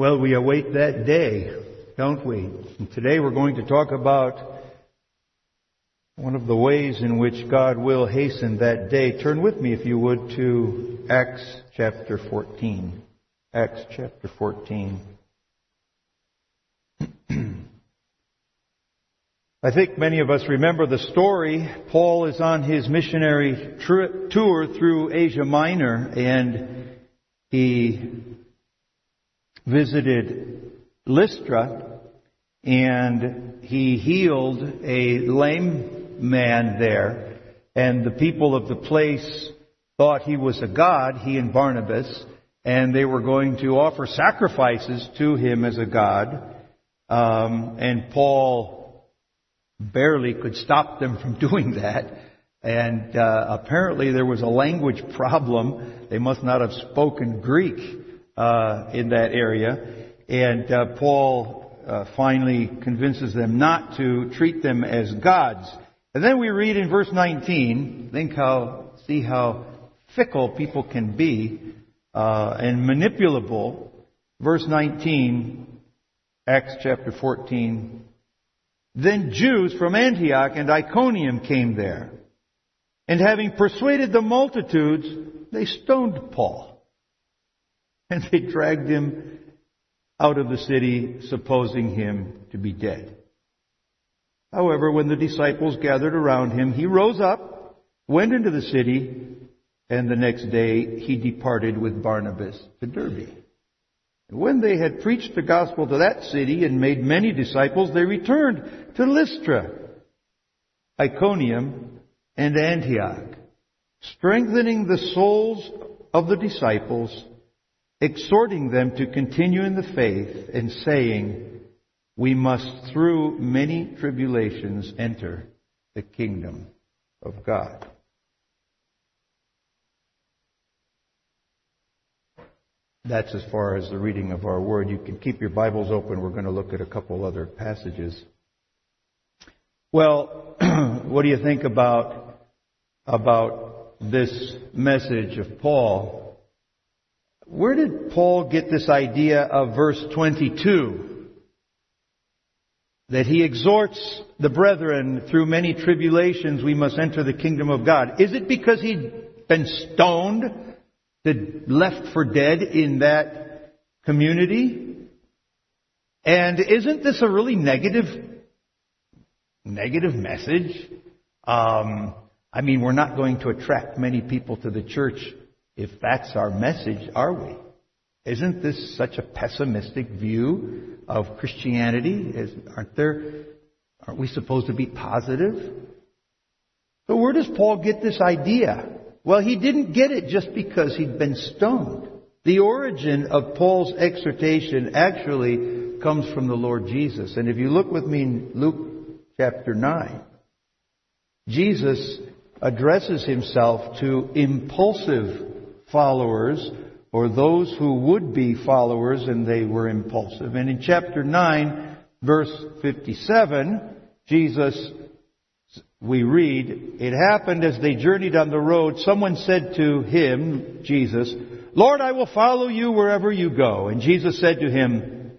Well, we await that day, don't we? And today we're going to talk about one of the ways in which God will hasten that day. Turn with me, if you would, to Acts chapter 14. Acts chapter 14. I think many of us remember the story. Paul is on his missionary tour through Asia Minor and he visited Lystra and he healed a lame man there and the people of the place thought he was a god, he and Barnabas, and they were going to offer sacrifices to him as a god. Um, and Paul barely could stop them from doing that. And uh, apparently there was a language problem. They must not have spoken Greek uh, in that area. And uh, Paul uh, finally convinces them not to treat them as gods. And then we read in verse 19, think how, see how fickle people can be uh, and manipulable. Verse 19, Acts chapter 14. Then Jews from Antioch and Iconium came there. And having persuaded the multitudes, they stoned Paul. And they dragged him out of the city, supposing him to be dead. However, when the disciples gathered around him, he rose up, went into the city, and the next day he departed with Barnabas to Derbe. And when they had preached the gospel to that city and made many disciples, they returned to Lystra, Iconium, and Antioch, strengthening the souls of the disciples, exhorting them to continue in the faith, and saying, We must through many tribulations enter the kingdom of God. That's as far as the reading of our word. You can keep your Bibles open. We're going to look at a couple other passages. Well, what do you think about, about this message of Paul? Where did Paul get this idea of verse 22? That he exhorts the brethren through many tribulations we must enter the kingdom of God. Is it because he'd been stoned left for dead in that community. And isn't this a really negative, negative message? Um, I mean, we're not going to attract many people to the church if that's our message, are we? Isn't this such a pessimistic view of Christianity? Is, aren't there, aren't we supposed to be positive? So where does Paul get this idea? Well, he didn't get it just because he'd been stoned. The origin of Paul's exhortation actually comes from the Lord Jesus. And if you look with me in Luke chapter 9, Jesus addresses himself to impulsive followers or those who would be followers and they were impulsive. And in chapter 9, verse 57, Jesus we read, It happened as they journeyed on the road, someone said to him, Jesus, Lord, I will follow you wherever you go. And Jesus said to him,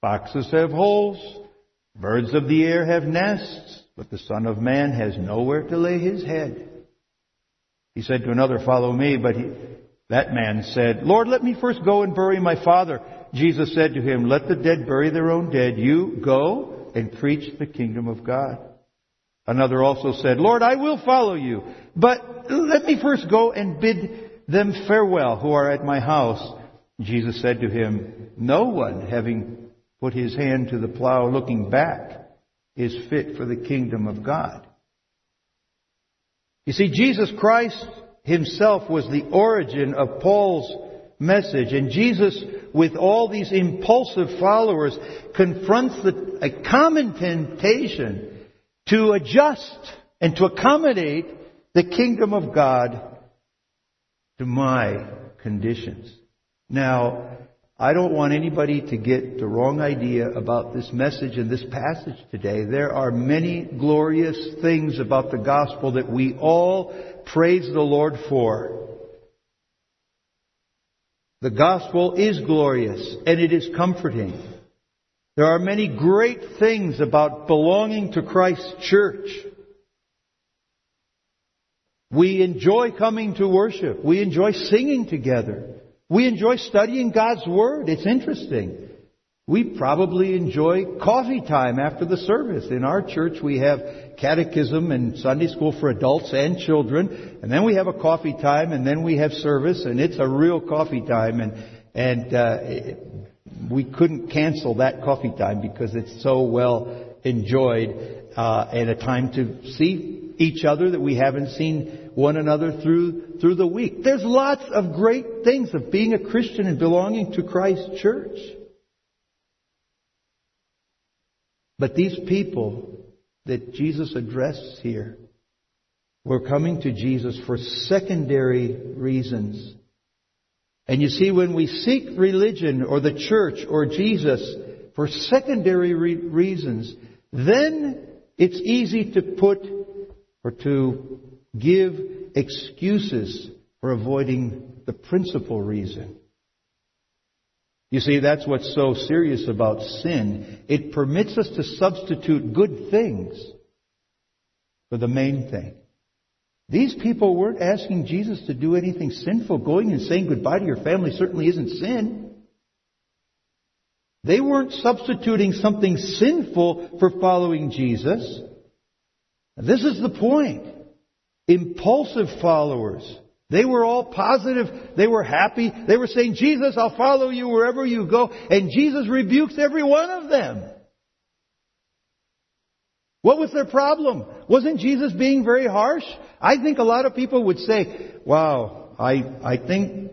Foxes have holes, birds of the air have nests, but the Son of Man has nowhere to lay his head. He said to another, Follow me, but he, that man said, Lord, let me first go and bury my father. Jesus said to him, Let the dead bury their own dead. You go and preach the kingdom of God. Another also said, Lord, I will follow you, but let me first go and bid them farewell who are at my house. Jesus said to him, No one, having put his hand to the plow looking back, is fit for the kingdom of God. You see, Jesus Christ himself was the origin of Paul's message. And Jesus, with all these impulsive followers, confronts the, a common temptation to adjust and to accommodate the kingdom of God to my conditions. Now, I don't want anybody to get the wrong idea about this message and this passage today. There are many glorious things about the gospel that we all praise the Lord for. The gospel is glorious and it is comforting. There are many great things about belonging to Christ's church. We enjoy coming to worship. We enjoy singing together. We enjoy studying God's Word. It's interesting. We probably enjoy coffee time after the service. In our church, we have catechism and Sunday school for adults and children, and then we have a coffee time, and then we have service, and it's a real coffee time, and and uh, we couldn't cancel that coffee time because it's so well enjoyed, uh, and a time to see each other that we haven't seen one another through through the week. There's lots of great things of being a Christian and belonging to Christ's church. But these people that Jesus addressed here were coming to Jesus for secondary reasons. And you see, when we seek religion or the church or Jesus for secondary re- reasons, then it's easy to put or to give excuses for avoiding the principal reason. You see, that's what's so serious about sin. It permits us to substitute good things for the main thing. These people weren't asking Jesus to do anything sinful. Going and saying goodbye to your family certainly isn't sin. They weren't substituting something sinful for following Jesus. This is the point. Impulsive followers they were all positive. They were happy. They were saying, Jesus, I'll follow you wherever you go. And Jesus rebukes every one of them. What was their problem? Wasn't Jesus being very harsh? I think a lot of people would say, wow, I, I think,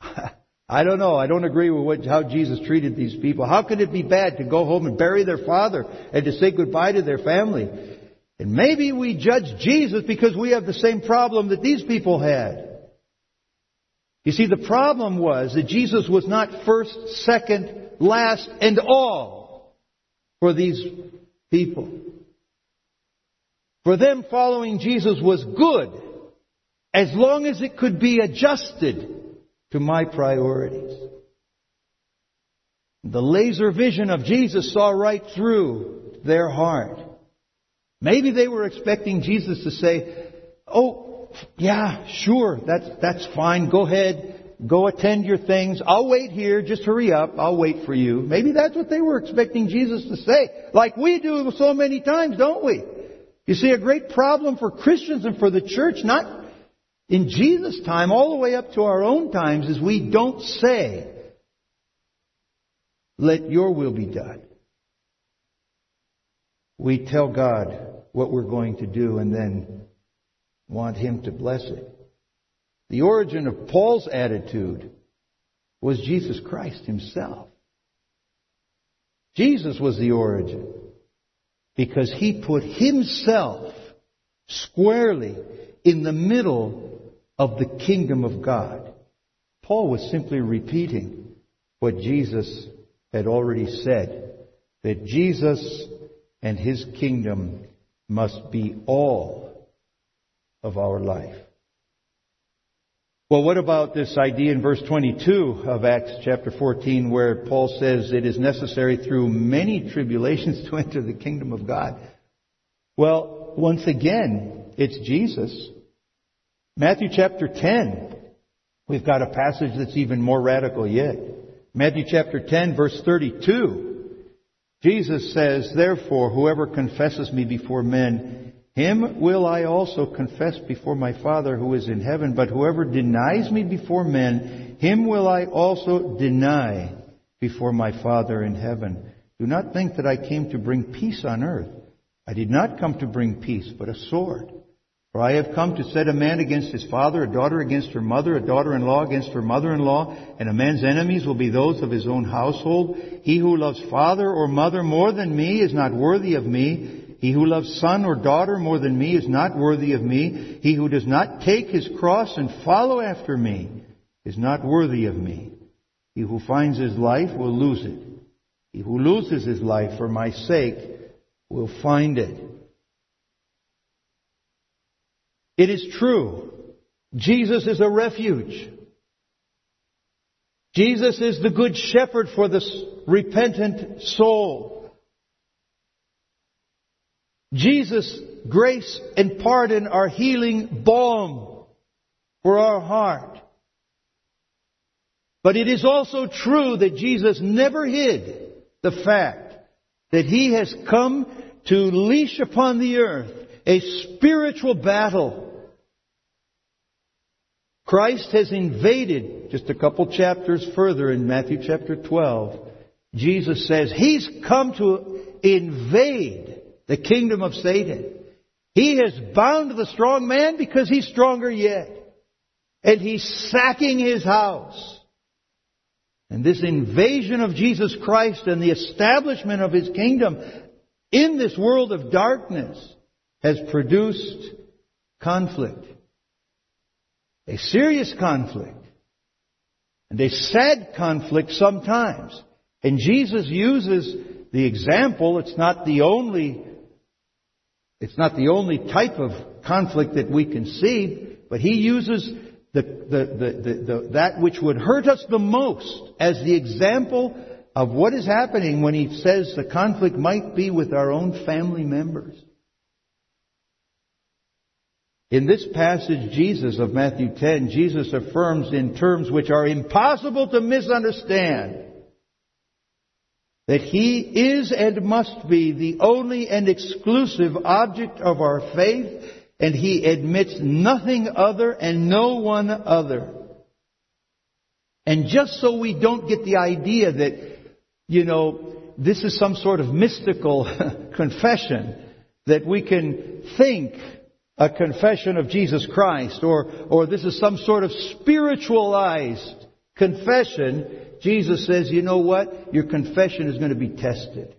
I don't know, I don't agree with what, how Jesus treated these people. How could it be bad to go home and bury their father and to say goodbye to their family? And maybe we judge Jesus because we have the same problem that these people had. You see, the problem was that Jesus was not first, second, last, and all for these people. For them, following Jesus was good as long as it could be adjusted to my priorities. The laser vision of Jesus saw right through their heart. Maybe they were expecting Jesus to say, Oh, yeah, sure, that's, that's fine. Go ahead. Go attend your things. I'll wait here. Just hurry up. I'll wait for you. Maybe that's what they were expecting Jesus to say. Like we do so many times, don't we? You see, a great problem for Christians and for the church, not in Jesus' time, all the way up to our own times, is we don't say, let your will be done. We tell God what we're going to do and then want Him to bless it. The origin of Paul's attitude was Jesus Christ Himself. Jesus was the origin because He put Himself squarely in the middle of the kingdom of God. Paul was simply repeating what Jesus had already said, that Jesus and His kingdom must be all of our life. Well, what about this idea in verse 22 of Acts chapter 14 where Paul says it is necessary through many tribulations to enter the kingdom of God? Well, once again, it's Jesus. Matthew chapter 10, we've got a passage that's even more radical yet. Matthew chapter 10 verse 32, Jesus says, Therefore, whoever confesses me before men, him will I also confess before my Father who is in heaven, but whoever denies me before men, him will I also deny before my Father in heaven. Do not think that I came to bring peace on earth. I did not come to bring peace, but a sword. For I have come to set a man against his father, a daughter against her mother, a daughter-in-law against her mother-in-law, and a man's enemies will be those of his own household. He who loves father or mother more than me is not worthy of me, he who loves son or daughter more than me is not worthy of me. He who does not take his cross and follow after me is not worthy of me. He who finds his life will lose it. He who loses his life for my sake will find it. It is true. Jesus is a refuge. Jesus is the good shepherd for the repentant soul. Jesus' grace and pardon are healing balm for our heart. But it is also true that Jesus never hid the fact that he has come to leash upon the earth a spiritual battle. Christ has invaded, just a couple chapters further in Matthew chapter 12, Jesus says he's come to invade the kingdom of Satan. He has bound the strong man because he's stronger yet. And he's sacking his house. And this invasion of Jesus Christ and the establishment of his kingdom in this world of darkness has produced conflict. A serious conflict. And a sad conflict sometimes. And Jesus uses the example, it's not the only, it's not the only type of conflict that we can see, but he uses the, the, the, that which would hurt us the most as the example of what is happening when he says the conflict might be with our own family members. In this passage, Jesus of Matthew 10, Jesus affirms in terms which are impossible to misunderstand that He is and must be the only and exclusive object of our faith, and He admits nothing other and no one other. And just so we don't get the idea that, you know, this is some sort of mystical confession, that we can think a confession of Jesus Christ, or, or this is some sort of spiritualized confession, Jesus says, you know what? Your confession is going to be tested.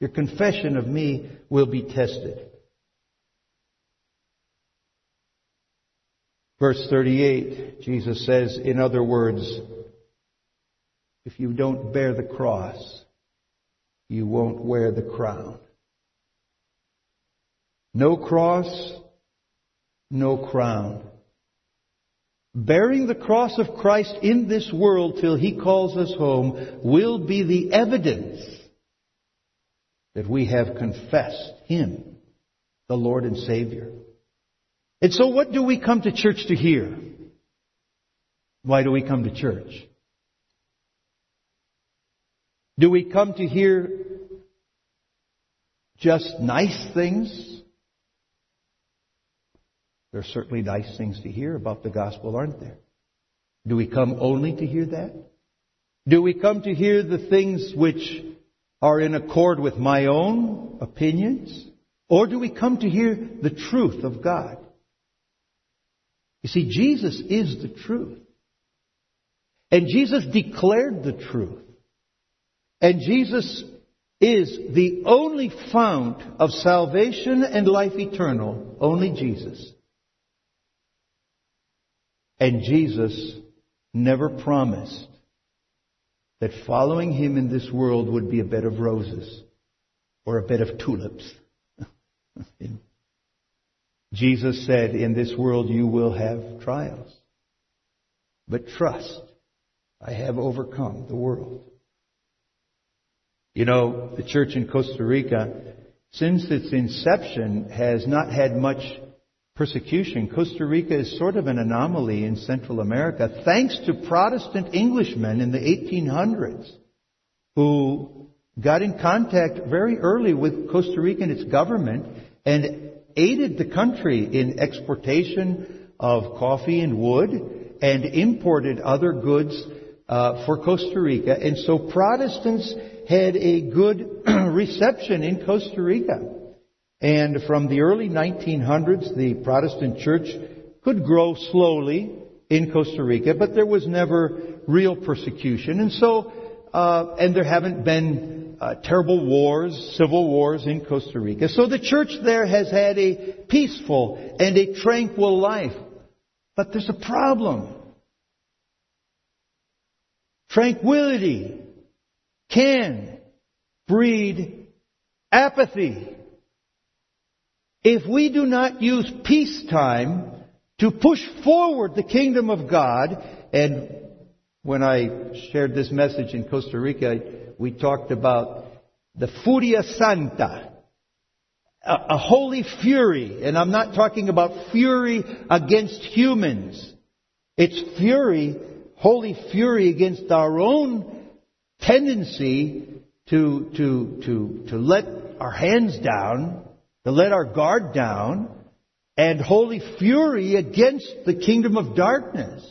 Your confession of me will be tested. Verse 38, Jesus says, in other words, if you don't bear the cross, you won't wear the crown. No cross, no crown. Bearing the cross of Christ in this world till He calls us home will be the evidence that we have confessed Him, the Lord and Savior. And so what do we come to church to hear? Why do we come to church? Do we come to hear just nice things? There are certainly nice things to hear about the gospel, aren't there? Do we come only to hear that? Do we come to hear the things which are in accord with my own opinions? Or do we come to hear the truth of God? You see, Jesus is the truth. And Jesus declared the truth. And Jesus is the only fount of salvation and life eternal. Only Jesus. And Jesus never promised that following him in this world would be a bed of roses or a bed of tulips. Jesus said, In this world you will have trials. But trust, I have overcome the world. You know, the church in Costa Rica, since its inception, has not had much persecution. Costa Rica is sort of an anomaly in Central America, thanks to Protestant Englishmen in the 1800s who got in contact very early with Costa Rica and its government and aided the country in exportation of coffee and wood and imported other goods uh, for Costa Rica. And so Protestants had a good reception in Costa Rica. And from the early 1900s, the Protestant church could grow slowly in Costa Rica, but there was never real persecution. And so, uh, and there haven't been uh, terrible wars, civil wars in Costa Rica. So the church there has had a peaceful and a tranquil life. But there's a problem. Tranquility can breed apathy. If we do not use peacetime to push forward the kingdom of God and when I shared this message in Costa Rica, we talked about the Furia Santa, a, a holy fury. And I'm not talking about fury against humans. It's fury, holy fury against our own tendency to, to, to, to let our hands down, to let our guard down, and holy fury against the kingdom of darkness.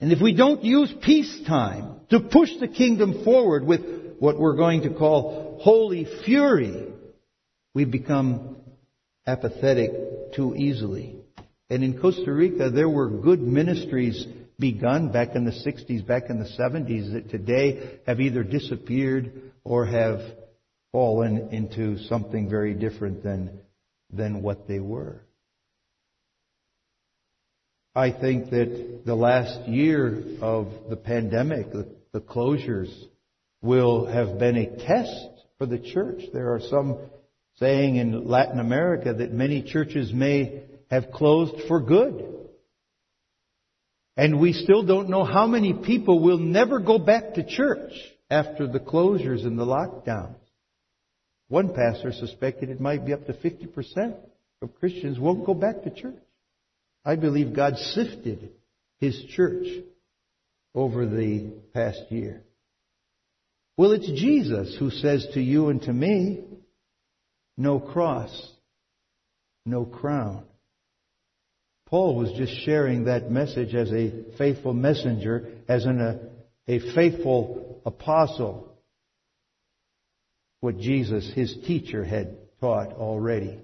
And if we don't use peacetime to push the kingdom forward with what we're going to call holy fury, we become apathetic too easily. And in Costa Rica, there were good ministries begun back in the 60s, back in the 70s that today have either disappeared or have fallen into something very different than, than what they were. I think that the last year of the pandemic, the, the closures, will have been a test for the church. There are some saying in Latin America that many churches may have closed for good. And we still don't know how many people will never go back to church after the closures and the lockdowns. One pastor suspected it might be up to 50% of Christians won't go back to church. I believe God sifted His church over the past year. Well, it's Jesus who says to you and to me, no cross, no crown. Paul was just sharing that message as a faithful messenger, as an, a, a faithful apostle. What Jesus, his teacher, had taught already.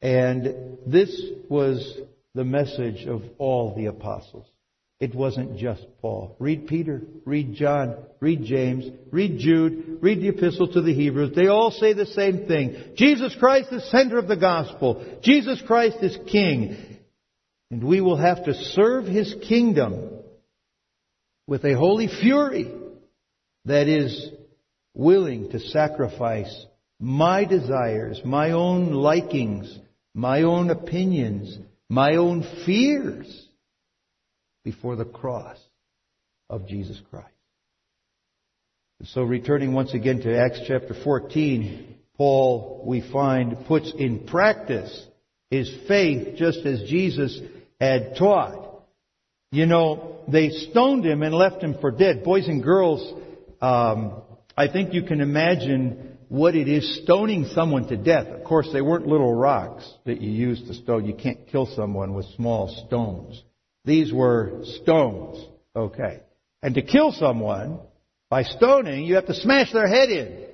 And this was the message of all the apostles. It wasn't just Paul. Read Peter, read John, read James, read Jude, read the epistle to the Hebrews. They all say the same thing. Jesus Christ is center of the gospel. Jesus Christ is king. And we will have to serve His kingdom with a holy fury that is willing to sacrifice my desires, my own likings, my own opinions, my own fears before the cross of Jesus Christ. So returning once again to Acts chapter 14, Paul, we find, puts in practice his faith just as Jesus had taught. You know, they stoned him and left him for dead. Boys and girls, um, I think you can imagine what it is stoning someone to death. Of course, they weren't little rocks that you used to stone. You can't kill someone with small stones. These were stones. Okay. And to kill someone by stoning, you have to smash their head in.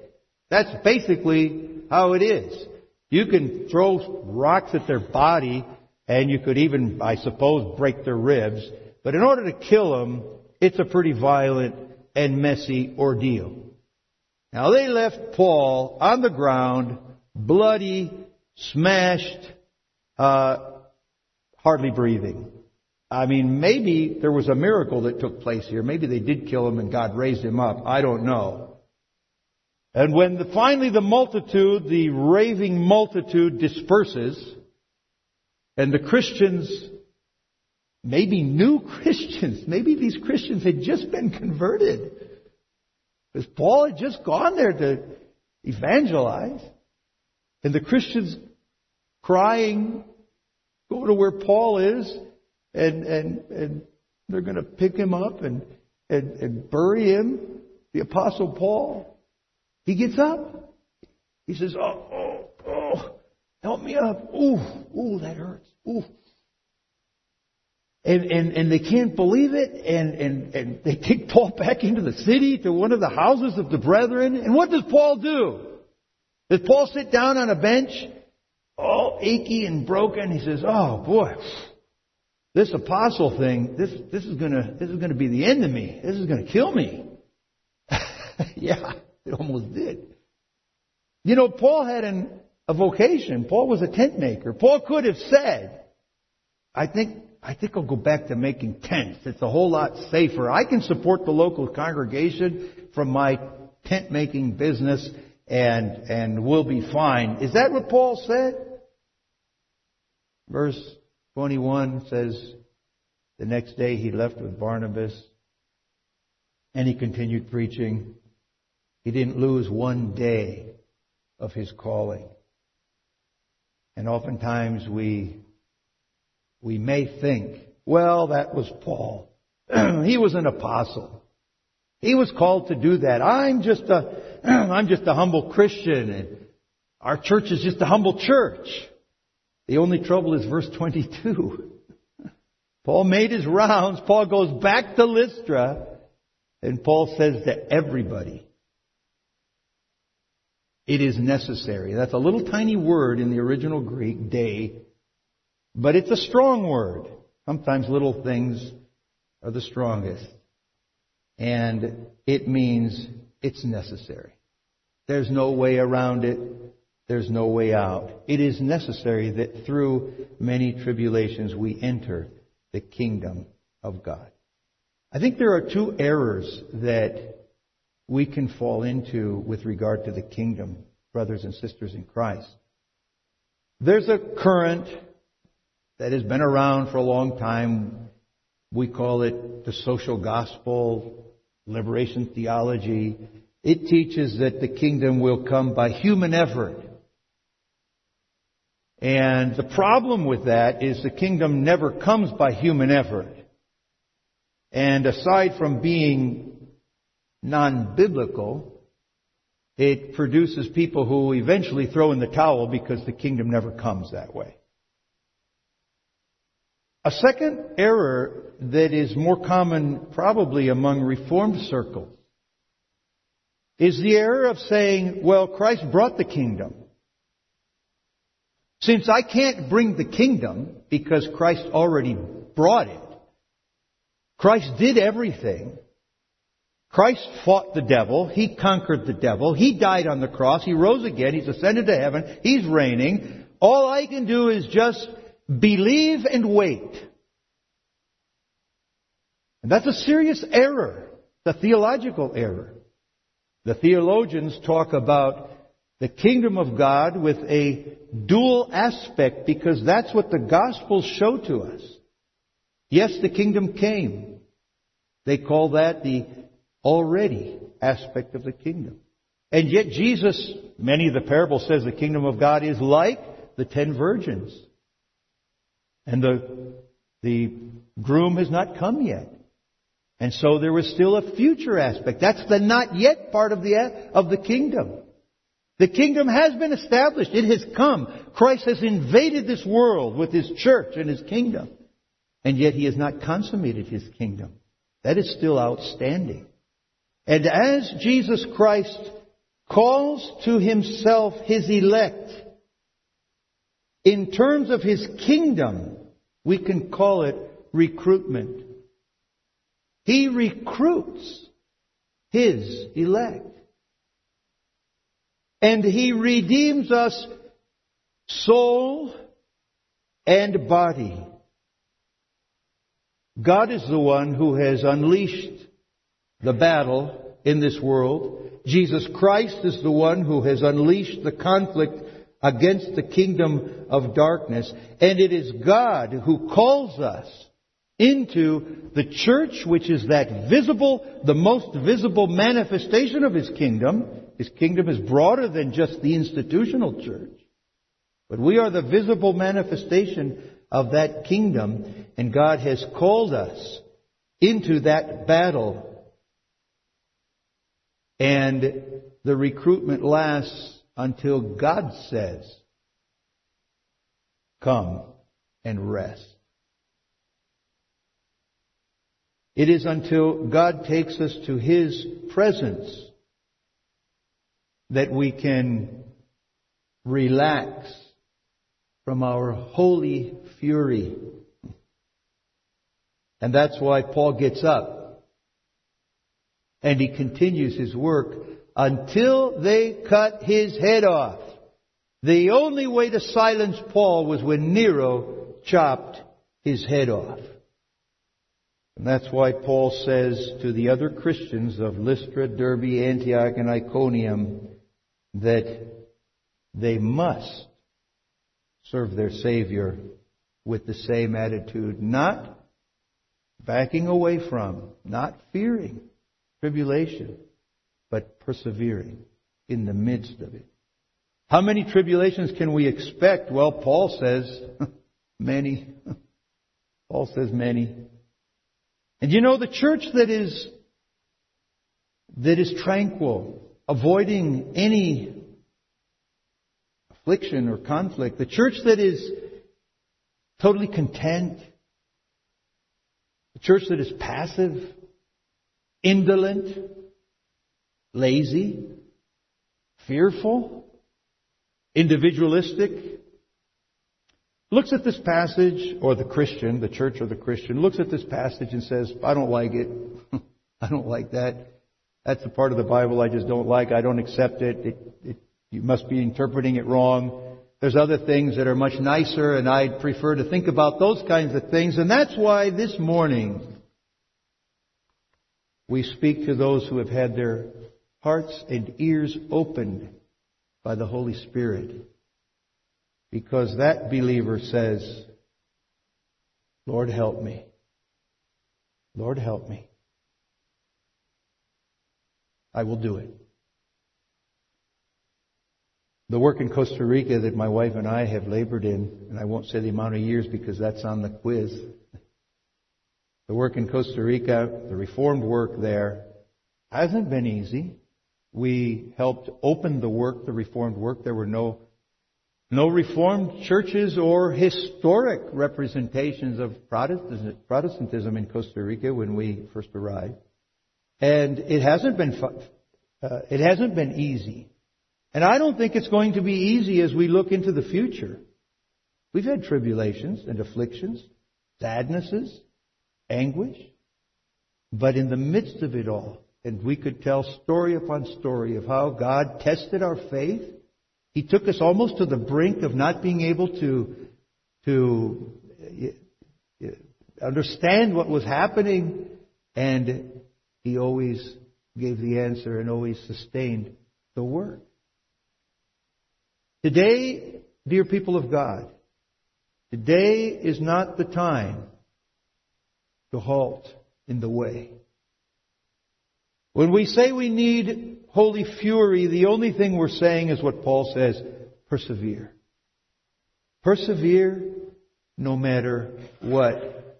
That's basically how it is. You can throw rocks at their body and you could even, I suppose, break their ribs. But in order to kill them, it's a pretty violent and messy ordeal. Now they left Paul on the ground, bloody, smashed, uh, hardly breathing. I mean, maybe there was a miracle that took place here. Maybe they did kill him and God raised him up. I don't know. And when the, finally the multitude, the raving multitude disperses, and the Christians, maybe new Christians, maybe these Christians had just been converted. Because Paul had just gone there to evangelize. And the Christians crying, go to where Paul is, and, and, and they're going to pick him up and, and, and bury him. The Apostle Paul, he gets up. He says, Oh, oh, oh, help me up. Ooh, ooh, that hurts. Ooh. And, and, and they can't believe it, and, and, and they take Paul back into the city to one of the houses of the brethren. And what does Paul do? Does Paul sit down on a bench, all achy and broken? He says, Oh boy, this apostle thing, this, this is gonna, this is gonna be the end of me. This is gonna kill me. yeah, it almost did. You know, Paul had an, a vocation. Paul was a tent maker. Paul could have said, I think, I think I'll go back to making tents. It's a whole lot safer. I can support the local congregation from my tent making business and, and we'll be fine. Is that what Paul said? Verse 21 says, The next day he left with Barnabas and he continued preaching. He didn't lose one day of his calling. And oftentimes we, we may think, well, that was Paul. he was an apostle. He was called to do that. I'm just a, I'm just a humble Christian and our church is just a humble church. The only trouble is verse 22. Paul made his rounds. Paul goes back to Lystra and Paul says to everybody, it is necessary. That's a little tiny word in the original Greek, day, but it's a strong word. Sometimes little things are the strongest. And it means it's necessary. There's no way around it. There's no way out. It is necessary that through many tribulations we enter the kingdom of God. I think there are two errors that we can fall into with regard to the kingdom, brothers and sisters in Christ. There's a current that has been around for a long time. We call it the social gospel, liberation theology. It teaches that the kingdom will come by human effort. And the problem with that is the kingdom never comes by human effort. And aside from being non-biblical, it produces people who eventually throw in the towel because the kingdom never comes that way. A second error that is more common probably among reformed circles is the error of saying, well, Christ brought the kingdom. Since I can't bring the kingdom because Christ already brought it, Christ did everything. Christ fought the devil. He conquered the devil. He died on the cross. He rose again. He's ascended to heaven. He's reigning. All I can do is just believe and wait. And that's a serious error. A theological error. The theologians talk about the kingdom of God with a dual aspect because that's what the Gospels show to us. Yes, the kingdom came. They call that the already aspect of the kingdom. And yet Jesus, many of the parables says the kingdom of God is like the ten virgins. And the, the groom has not come yet. And so there was still a future aspect. That's the not yet part of the, of the kingdom. The kingdom has been established. It has come. Christ has invaded this world with his church and his kingdom. And yet he has not consummated his kingdom. That is still outstanding. And as Jesus Christ calls to himself his elect, in terms of his kingdom, we can call it recruitment. He recruits his elect. And he redeems us soul and body. God is the one who has unleashed the battle in this world. Jesus Christ is the one who has unleashed the conflict against the kingdom of darkness. And it is God who calls us into the church, which is that visible, the most visible manifestation of His kingdom. His kingdom is broader than just the institutional church. But we are the visible manifestation of that kingdom, and God has called us into that battle. And the recruitment lasts until God says, Come and rest. It is until God takes us to His presence that we can relax from our holy fury. And that's why Paul gets up and he continues his work until they cut his head off. The only way to silence Paul was when Nero chopped his head off. And that's why Paul says to the other Christians of Lystra, Derbe, Antioch, and Iconium that they must serve their Savior with the same attitude. Not backing away from, not fearing tribulation, but persevering in the midst of it. How many tribulations can we expect? Well, Paul says many. Paul says many. And you know, the church that is, that is tranquil, avoiding any affliction or conflict, the church that is totally content, the church that is passive, indolent, lazy, fearful, individualistic, looks at this passage, or the Christian, the church or the Christian, looks at this passage and says, I don't like it. I don't like that. That's the part of the Bible I just don't like. I don't accept it. it, it you must be interpreting it wrong. There's other things that are much nicer, and I'd prefer to think about those kinds of things. And that's why this morning we speak to those who have had their hearts and ears opened by the Holy Spirit. Because that believer says, Lord, help me. Lord, help me. I will do it. The work in Costa Rica that my wife and I have labored in, and I won't say the amount of years because that's on the quiz. The work in Costa Rica, the reformed work there, hasn't been easy. We helped open the work, the reformed work. There were no, no reformed churches or historic representations of Protestantism in Costa Rica when we first arrived. And it hasn't been, uh, it hasn't been easy. And I don't think it's going to be easy as we look into the future. We've had tribulations and afflictions, sadnesses, anguish. But in the midst of it all, and we could tell story upon story of how God tested our faith. He took us almost to the brink of not being able to, to uh, uh, understand what was happening. And He always gave the answer and always sustained the work. Today, dear people of God, today is not the time to halt in the way. When we say we need holy fury, the only thing we're saying is what Paul says persevere. Persevere no matter what.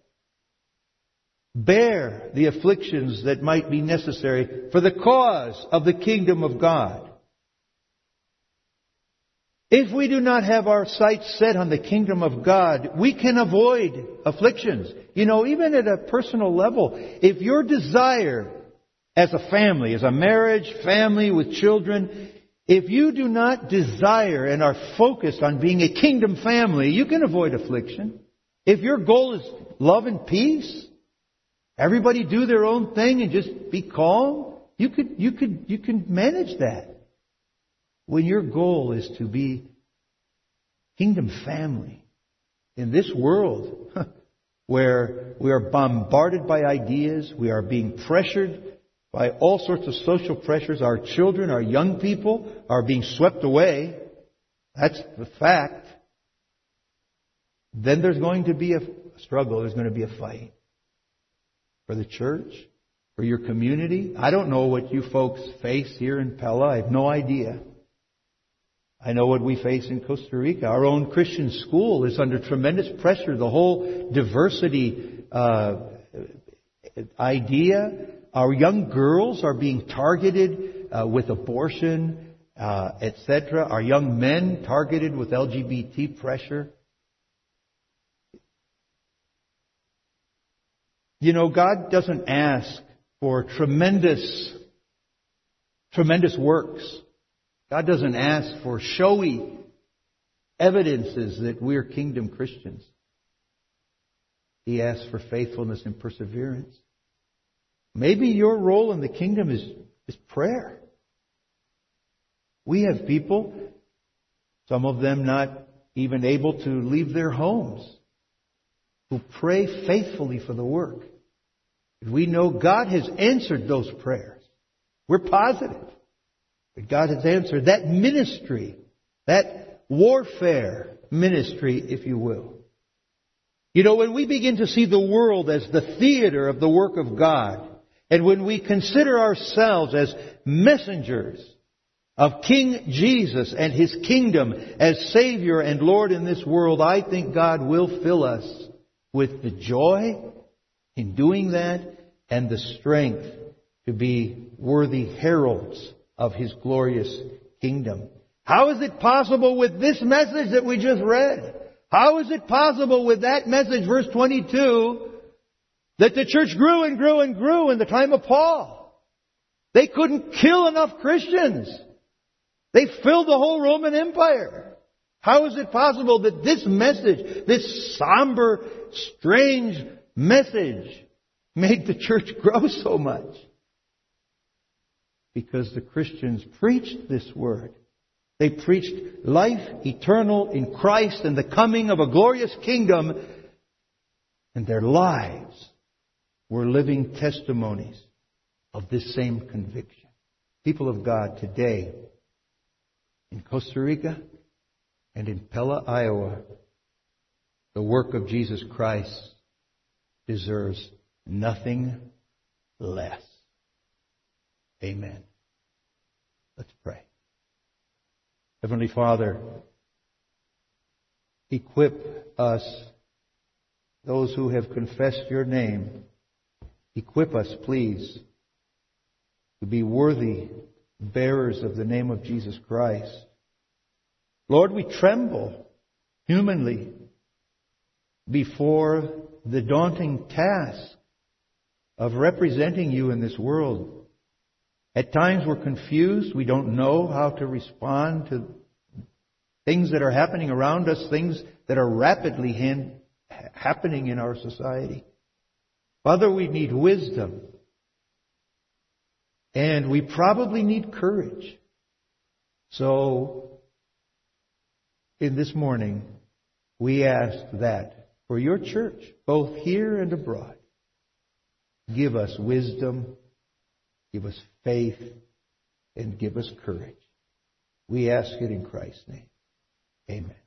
Bear the afflictions that might be necessary for the cause of the kingdom of God. If we do not have our sights set on the kingdom of God, we can avoid afflictions. You know, even at a personal level, if your desire as a family, as a marriage, family with children, if you do not desire and are focused on being a kingdom family, you can avoid affliction. If your goal is love and peace, everybody do their own thing and just be calm, you could, you could, you can manage that when your goal is to be kingdom family in this world where we are bombarded by ideas, we are being pressured by all sorts of social pressures, our children, our young people are being swept away. That's the fact. Then there's going to be a struggle, there's going to be a fight. For the church, for your community. I don't know what you folks face here in Pella. I have no idea. I know what we face in Costa Rica. Our own Christian school is under tremendous pressure. The whole diversity uh, idea. Our young girls are being targeted uh, with abortion, uh, etc. Our young men targeted with LGBT pressure. You know, God doesn't ask for tremendous, tremendous works. God doesn't ask for showy evidences that we're kingdom Christians. He asks for faithfulness and perseverance. Maybe your role in the kingdom is, is prayer. We have people, some of them not even able to leave their homes, who pray faithfully for the work. We know God has answered those prayers. We're positive. that God has answered that ministry, that warfare ministry, if you will. You know, when we begin to see the world as the theater of the work of God, and when we consider ourselves as messengers of King Jesus and His kingdom as Savior and Lord in this world, I think God will fill us with the joy in doing that and the strength to be worthy heralds of His glorious kingdom. How is it possible with this message that we just read? How is it possible with that message, verse 22, that the church grew and grew and grew in the time of Paul? They couldn't kill enough Christians. They filled the whole Roman Empire. How is it possible that this message, this somber, strange message, made the church grow so much? Because the Christians preached this word. They preached life eternal in Christ and the coming of a glorious kingdom, and their lives were living testimonies of this same conviction. People of God today, in Costa Rica and in Pella, Iowa, the work of Jesus Christ deserves nothing less. Amen. Let's pray. Heavenly Father, equip us, those who have confessed your name, equip us, please, to be worthy bearers of the name of Jesus Christ. Lord, we tremble humanly before the daunting task of representing you in this world. At times we're confused. We don't know how to respond to things that are happening around us, things that are rapidly hand, happening in our society. Father, we need wisdom. And we probably need courage. So, in this morning, we ask that for your church, both here and abroad, give us wisdom give us faith, and give us courage. We ask it in Christ's name. Amen.